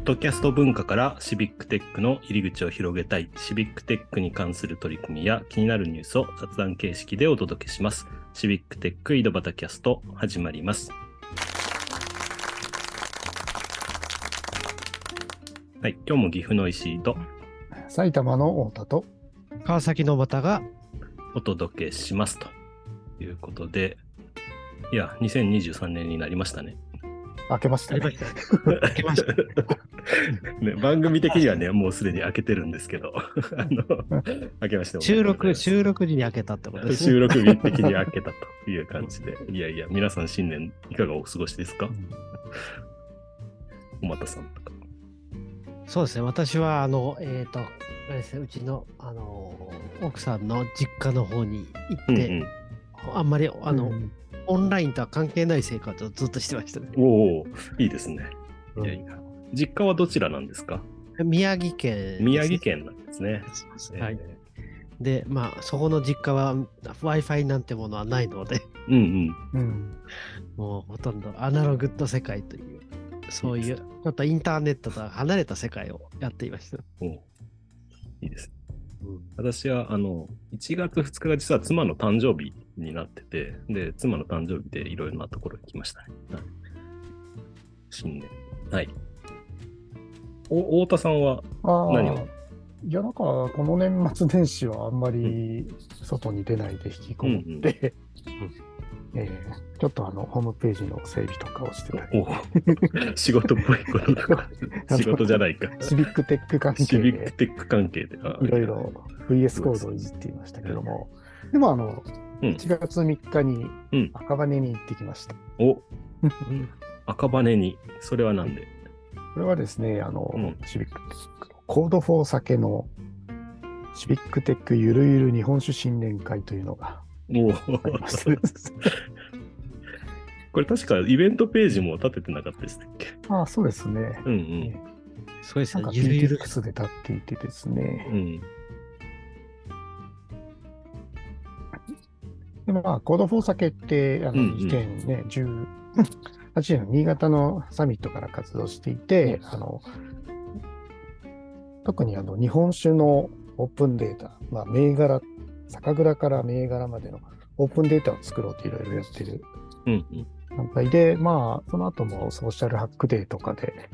ッドキャスト文化からシビックテックの入り口を広げたい、シビックテックに関する取り組みや気になるニュースを雑談形式でお届けします。シビックテック井戸端キャスト始まります。はい、今日も岐阜の石井と埼玉の太田と川崎の又がお届けしますということで、いや、2023年になりましたね。開けましたね。開けました。ね番組的にはね、もうすでに開けてるんですけど、あの開けましておめでとうござい収録、収録時に開けたってことですね。収録日的に開けたという感じで、いやいや、皆さん新年いかがお過ごしですか？おまたさんとか。そうですね。私は、あの、えっ、と、あれですね、うちの、あの、奥さんの実家の方に行って、うんうん、あんまり、あの、うんオンラインとは関係ない生活をずっとしてましたね。おお、いいですね。うんいやいや。実家はどちらなんですか？宮城県ね、宮城県なんですね。はい。えで、まあ、そこの実家は Wi-Fi なんてものはないので、ーうんうん。うんもうほとんどアナログの世界という、そういう、ちょっとインターネットとは離れた世界をやっていました。おいいですね。私は、あの、1月2日が実は妻の誕生日になってて、で、妻の誕生日でいろいろなところに来ましたね。はい新年。はい。お、太田さんは、何を？いや、なんか、この年末年始はあんまり外に出ないで引きこもって、えーちょっとあの、ホームページの整備とかをしてたり、お 仕事っぽいこととか、仕事じゃないか。シビックテック関シ係で。ビックテック関係で。あいろいろ VS コードをいじっていましたけども、でもあの、うん。1月3日にうん。赤羽に行ってきました。お、赤羽に、それはなんで？これはですね、あの、うんシビックテックの Code for 酒のシビックテックゆるゆる日本酒新年会というのがおありまして これ確かイベントページも立ててなかったでしたっけああ、そうですね。うんうん。なんかそうですね。ゆるゆる。 Peatix で立っていてですね。うん。でまあ、 Code for 酒って、あの、うんうん2018年の新潟のサミットから活動していて、うんあの、特にあの、日本酒のオープンデータ、まあ、銘柄、酒蔵から銘柄までのオープンデータを作ろうといろいろやってるうんうん。団体で、まあ、その後も Social Hack Day とかで、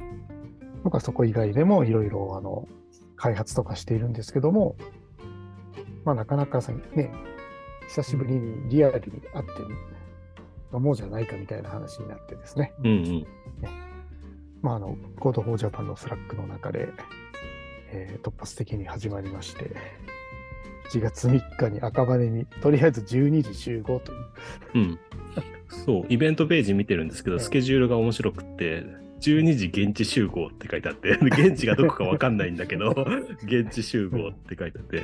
とかそこ以外でもいろいろ、あの、開発とかしているんですけども、まあ、なかなかさね、久しぶりにリアルに会って飲もうじゃないかみたいな話になってですね、うんうん。まあ、あの、 Code for Japan の Slack の中で、えー突発的に始まりまして、1月3日に赤羽に、とりあえず12時集合という、うん。そう、イベントページ見てるんですけど、ええスケジュールが面白くって、12時現地集合って書いてあって、現地がどこかわかんないんだけど、現地集合って書いてあって、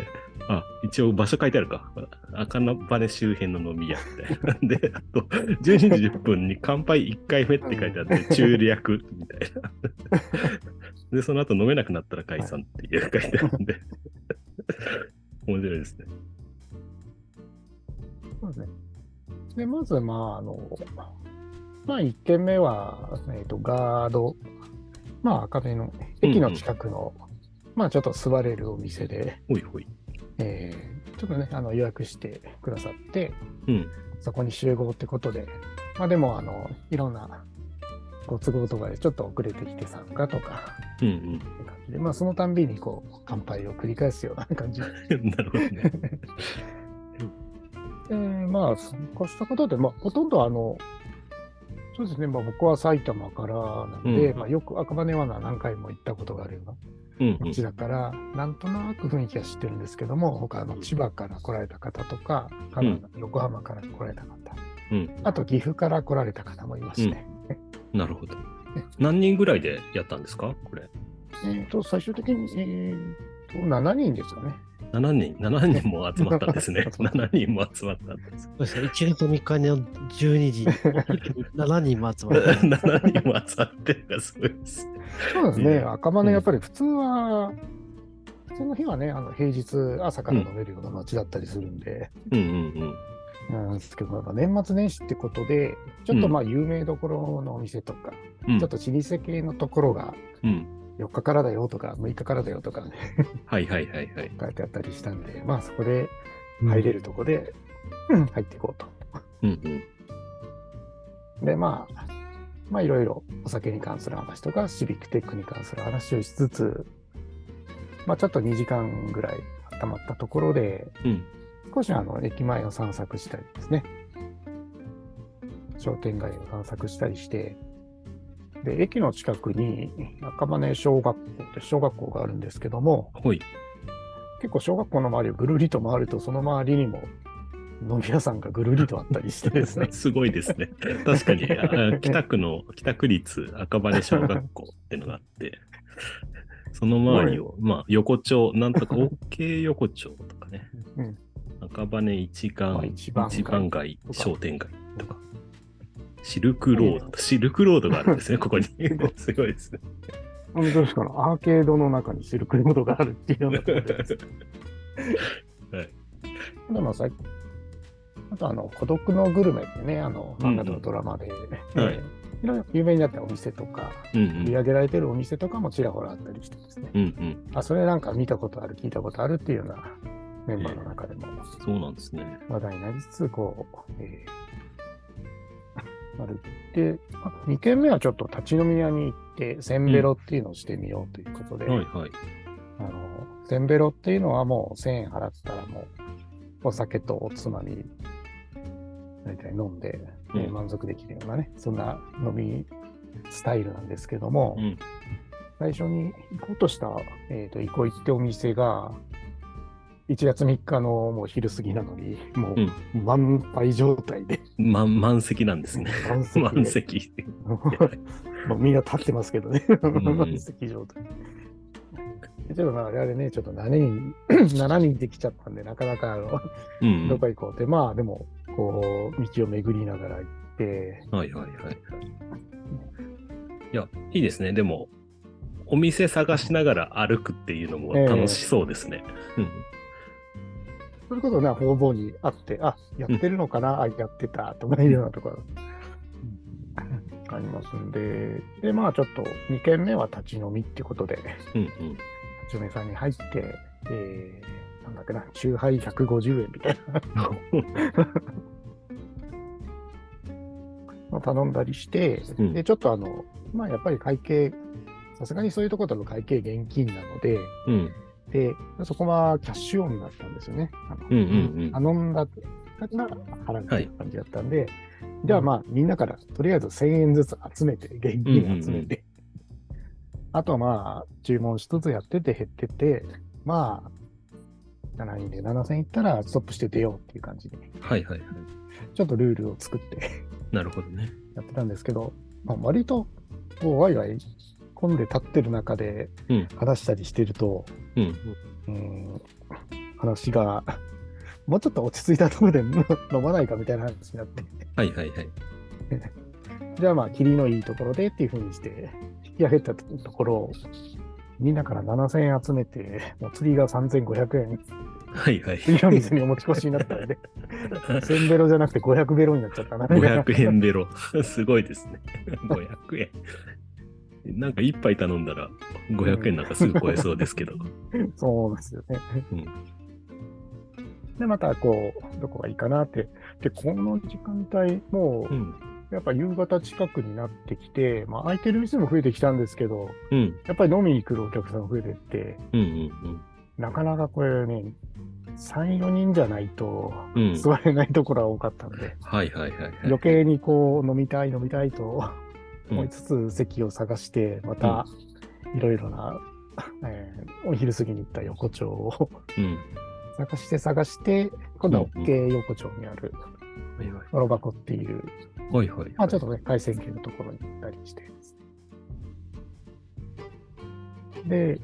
あ、一応場所書いてあるか。赤羽周辺の飲み屋みたいな。で、あと、12時10分に乾杯1回目って書いてあって、中略みたいな。で、その後飲めなくなったら解散っていう書いてあるんで、面白いですね。そうですね。で、まず、まあ、あの、まあ、1軒目は、えっ、と、ガード、まあ、赤目の。駅の近くの、まあ、ちょっと座れるお店で、ほいほい。えーちょっとね、あの、予約してくださって、うん。そこに集合ってことで、まあ、でも、あの、いろんなご都合とかでちょっと遅れてきて参加とか、うんうん。って感じで、まあ、そのたんびに、こう、乾杯を繰り返すような 感じ。でなるほどね。えーまあ、参加したことで、まあ、ほとんどあの、そうですね、まあ、僕は埼玉からなので、うんまあ、よく赤羽は何回も行ったことがあるようなうんうん。街だから、なんとなく雰囲気は知ってるんですけども、他の千葉から来られた方とか、神奈川横浜から来られた方、うんあと岐阜から来られた方もいますね。なるほど。何人ぐらいでやったんですかこれ？えーと、最終的に、えーと、7人ですかね。7人、7人も集まったんですね。集まった7人も集まったんです。そうですね。1月3日の12時、7人も集まる。7人も集まってるすごいです。そうですね、赤羽やっぱり普通は、普通の日はね、あの平日朝から飲めるような街だったりするんで、うんうんなんですけど、やっぱ年末年始ってことで、ちょっとまあ有名どころのお店とか、うん。ちょっと老舗系のところがうん。4日からだよとか、6日からだよとか、ね、はいはいはいはい。書いてあったりしたんで、まあそこで入れるとこで、うん入っていこうと。うんうん。で、まあ、まあいろいろお酒に関する話とか、シビックテックに関する話をしつつ、まあちょっと2時間ぐらい温まったところで、うん。少しあの駅前を散策したりですね。商店街を散策したりして、で、駅の近くに赤羽小学校って小学校があるんですけども、ほい。結構小学校の周りをぐるりと回ると、その周りにも飲み屋さんがぐるりとあったりしてですね。すごいですね。確かに、あ北区の北区立赤羽小学校ってのがあって、その周りを、まあ、横丁、なんとか OK 横丁とかね、うん赤羽一まあ番、一番街商店街とか、シルクロード、シルクロードがあるんですね、ここに。すごいですね。本当ですか？アーケードの中にシルクロードがあるっていうようなことです。はいでもさあとあの、孤独のグルメってね、あの、漫画とかドラマで、はいろいろ有名になったお店とか、うん売り上げられてるお店とかもちらほらあったりしてですね。うん。うんうん。あ、それなんか見たことある、聞いたことあるっていうようなメンバーの中でもそうなんですね。話題になりつつ、こう、えー、ある。で、2軒目はちょっと立ち飲み屋に行って、せんべろっていうのをしてみようということで、はいはい。あの、せんべろっていうのはもう1000円払ったらもう、お酒とおつまみ、大体飲んで、えーうん満足できるようなね、そんな飲みスタイルなんですけども、うん。最初に行こうとした、えっ、と、行こう行ってお店が、1月3日のもう昼過ぎなのに、もう満杯状態で、ま、満席なんですね。満席で満席。もうみんな立ってますけどね、ん満席状態。でちょっとまあ我々ね、ちょっと7人、7人できちゃったんで、なかなかあの、うん。どこ行こうって、まあでも、こう、道を巡りながら行って、はいはいはい。いや、いいですね。でも、お店探しながら歩くっていうのも楽しそうですね。それこそね、方々にあって、あ、やってるのかな、あ、やってた、とかいうようなところ、ありますんで、で、まあちょっと2軒目は立ち飲みってことで、うん。うん。立ち飲みさんに入って、えー、なんだっけな、酎ハイ150円みたいな。頼んだりして、うん。で、ちょっとあの、まあやっぱり会計、さすがにそういうところだと会計現金なので、うん。うん。で、そこはキャッシュオンだったんですよね。あのうんうんうん。頼んだから払うっていう感じだったんで、じゃあまあみんなからとりあえず1000円ずつ集めて、現金集めて、あとはまあ注文しつつやってて減ってて、まあ7人で7000いったらストップして出ようっていう感じで、はいはいはい。ちょっとルールを作ってなるほどね。やってたんですけど、まあ、割とこうワイワイ混んで立ってる中でうん話したりしてると、うん。うん話が、もうちょっと落ち着いたところで飲 飲まないかみたいな話になって、はいはいはい。じゃあまあ、霧のいいところでっていうふうにして、引き上げたところ、みんなから7000円集めて、もう釣りが3500円、はいはい。次の店にお持ち越しになったので、1000ベロじゃなくて500ベロになっちゃったな。500円ベロ。すごいですね。500円。なんか一杯頼んだら500円なんかすぐ超えそうですけど。そうですよね。うんで、またこう、どこがいいかなって。で、この時間帯、もう、うん。やっぱ夕方近くになってきて、まあ、空いてる店も増えてきたんですけど、うん。やっぱり飲みに来るお客さん増えてって、うんうんなかなかこれね、3、4人じゃないと。座れないところが多かったんで、はいはいはいはい。余計にこう飲みたい飲みたいとうん思いつつ席を探して、またいろいろな、えーお昼過ぎに行った横丁をうん。探して探して、今度は OK 横丁にあるはいはい。わろ箱っていう、はいはい。まあちょっとね、海鮮系のところに行ったりして。で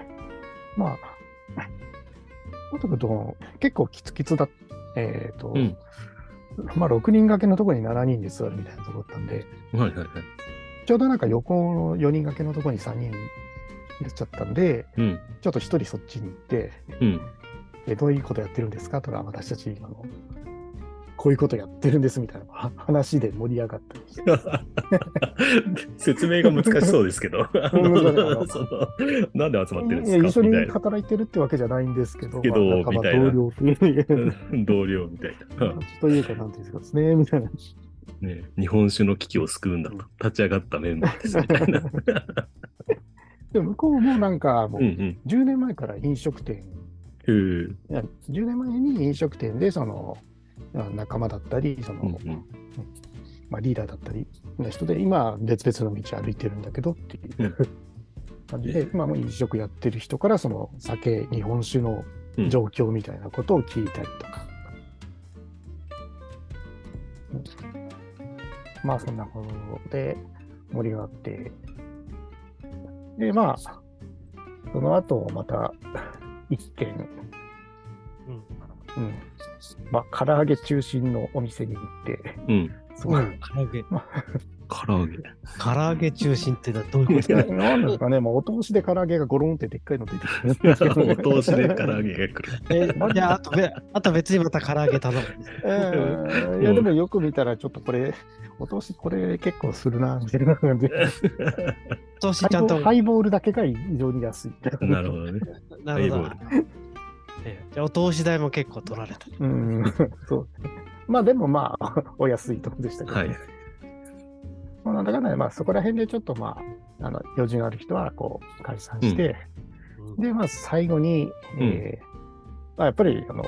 まあ、とくと結構キツキツだ、えっ、と、うんまあ6人掛けのところに7人で座るみたいなところだったんで、はいはいはい。ちょうどなんか横の4人掛けのところに3人いらっしゃったんで、うん。ちょっと1人そっちに行って、うん。えどういうことやってるんですか？とか、私たち、あの、こういうことやってるんですみたいなは話で盛り上がったりして。説明が難しそうですけど、なんで集まってるんですか？みたいな。働いてるってわけじゃないんですけど、同僚といううん同僚みたいな。というか、なんていうんですかですね、みたいな。ね、日本酒の危機を救うんだと立ち上がったメンバーですみたいな。でも向こうもなんか、もううんうん。10年前から飲食店、へーいや10年前に飲食店で、その、あ仲間だったり、その、うんうん。まあ、リーダーだったりの人で、今、別々の道歩いてるんだけどっていう感じで、まあ、もう飲食やってる人から、その酒、日本酒のうん。状況みたいなことを聞いたりとか。まあ、そんなことで盛り上がって、で、まあ、その後、また、一軒、うん。まあ、唐揚げ中心のお店に行って、うん。すごい、唐揚げ。唐揚げ。唐揚げ中心ってのはどういうことですか？なんですかね、もうお通しで唐揚げがゴロンってでっかいの出てくるんですけど、お通しで唐揚げが来る。えじゃあ、あとべあと別にまた唐揚げ頼むんです。えーいや、でもよく見たら、ちょっとこれ、お通しこれ結構するな、みたいな感じで。投資ちゃんと。ハイボールだけが異常に安い。なるほどね。なるほどじゃあ、お通し代も結構取られた。うん、そう。まあでもまあ、お安いとこでしたけど、はい。まあ、なんだかんだで、まあそこら辺でちょっとまあ、あの、用事がある人はこう解散して、うんで、まあ最後に、えーまあ、やっぱり、あの、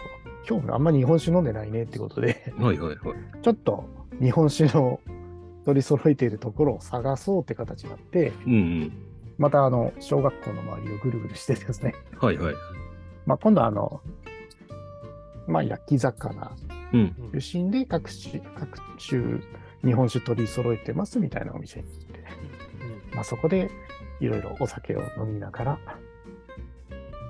今日あんまり日本酒飲んでないねってことで、はいはいはい。ちょっと日本酒の取り揃えているところを探そうって形になって、うんうん。またあの、小学校の周りをぐるぐるしてですね、はいはい。まあ今度はあの、まあ焼き魚うん。中心で各種、各種日本酒取り揃えてますみたいなお店に行って、まあそこでいろいろお酒を飲みながら、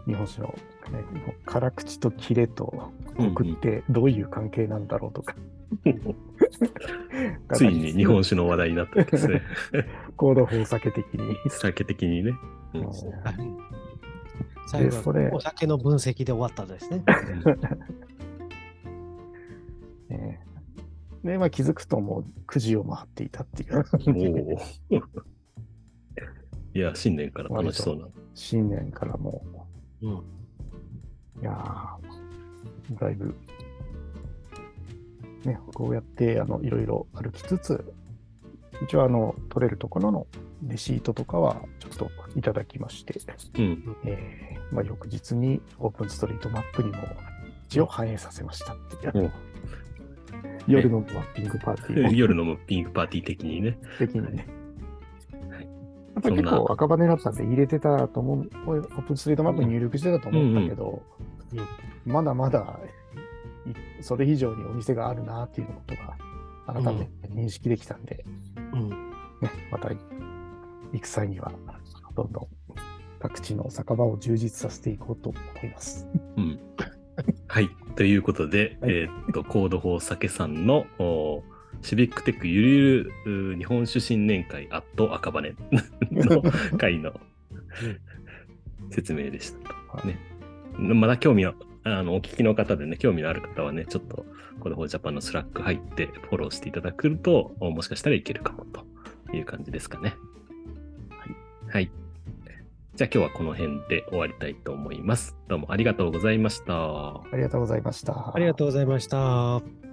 日本酒の、ね、辛口とキレとコクってどういう関係なんだろうとか、ついに日本酒の話題になったわけですね。行動法酒的に。酒的にね。うんうん最後それはお酒の分析で終わったんですね。ね で、まあ、気づくともう9時を回っていたっていう。おお。いや、新年から楽しそうな。新年からもうん。う、いやー、だいぶ、ね、こうやって、あの、いろいろ歩きつつ、一応、あの、取れるところのレシートとかは、ちょっといただきまして、うん。えーまあ、翌日にオープンストリートマップにも一応反映させましたっていうお夜のマッピングパーティー。を夜のピンクパーティー的にね。的にね。はい。やっぱり結構赤羽だったんで入れてたと思う、オープンストリートマップに入力してたと思うんだけど、まだまだいそれ以上にお店があるなっていうことが改めて認識できたんで、うん。ね、また行く際にはどんどん各地の酒場を充実させていこうと思います。うん。はい。ということで、はいえーっと、 Code for 酒さんのおシビックテックゆるゆるう日本酒新年会アット赤羽の 会の説明でしたと。ね。まだ興味の、あの、お聞きの方でね、興味のある方はね、ちょっと、 Code for Japan の Slack 入ってフォローしていただくと、おもしかしたらいけるかもという感じですかね。はい。はい。じゃあ今日はこの辺で終わりたいと思います。どうもありがとうございました。ありがとうございました。ありがとうございました。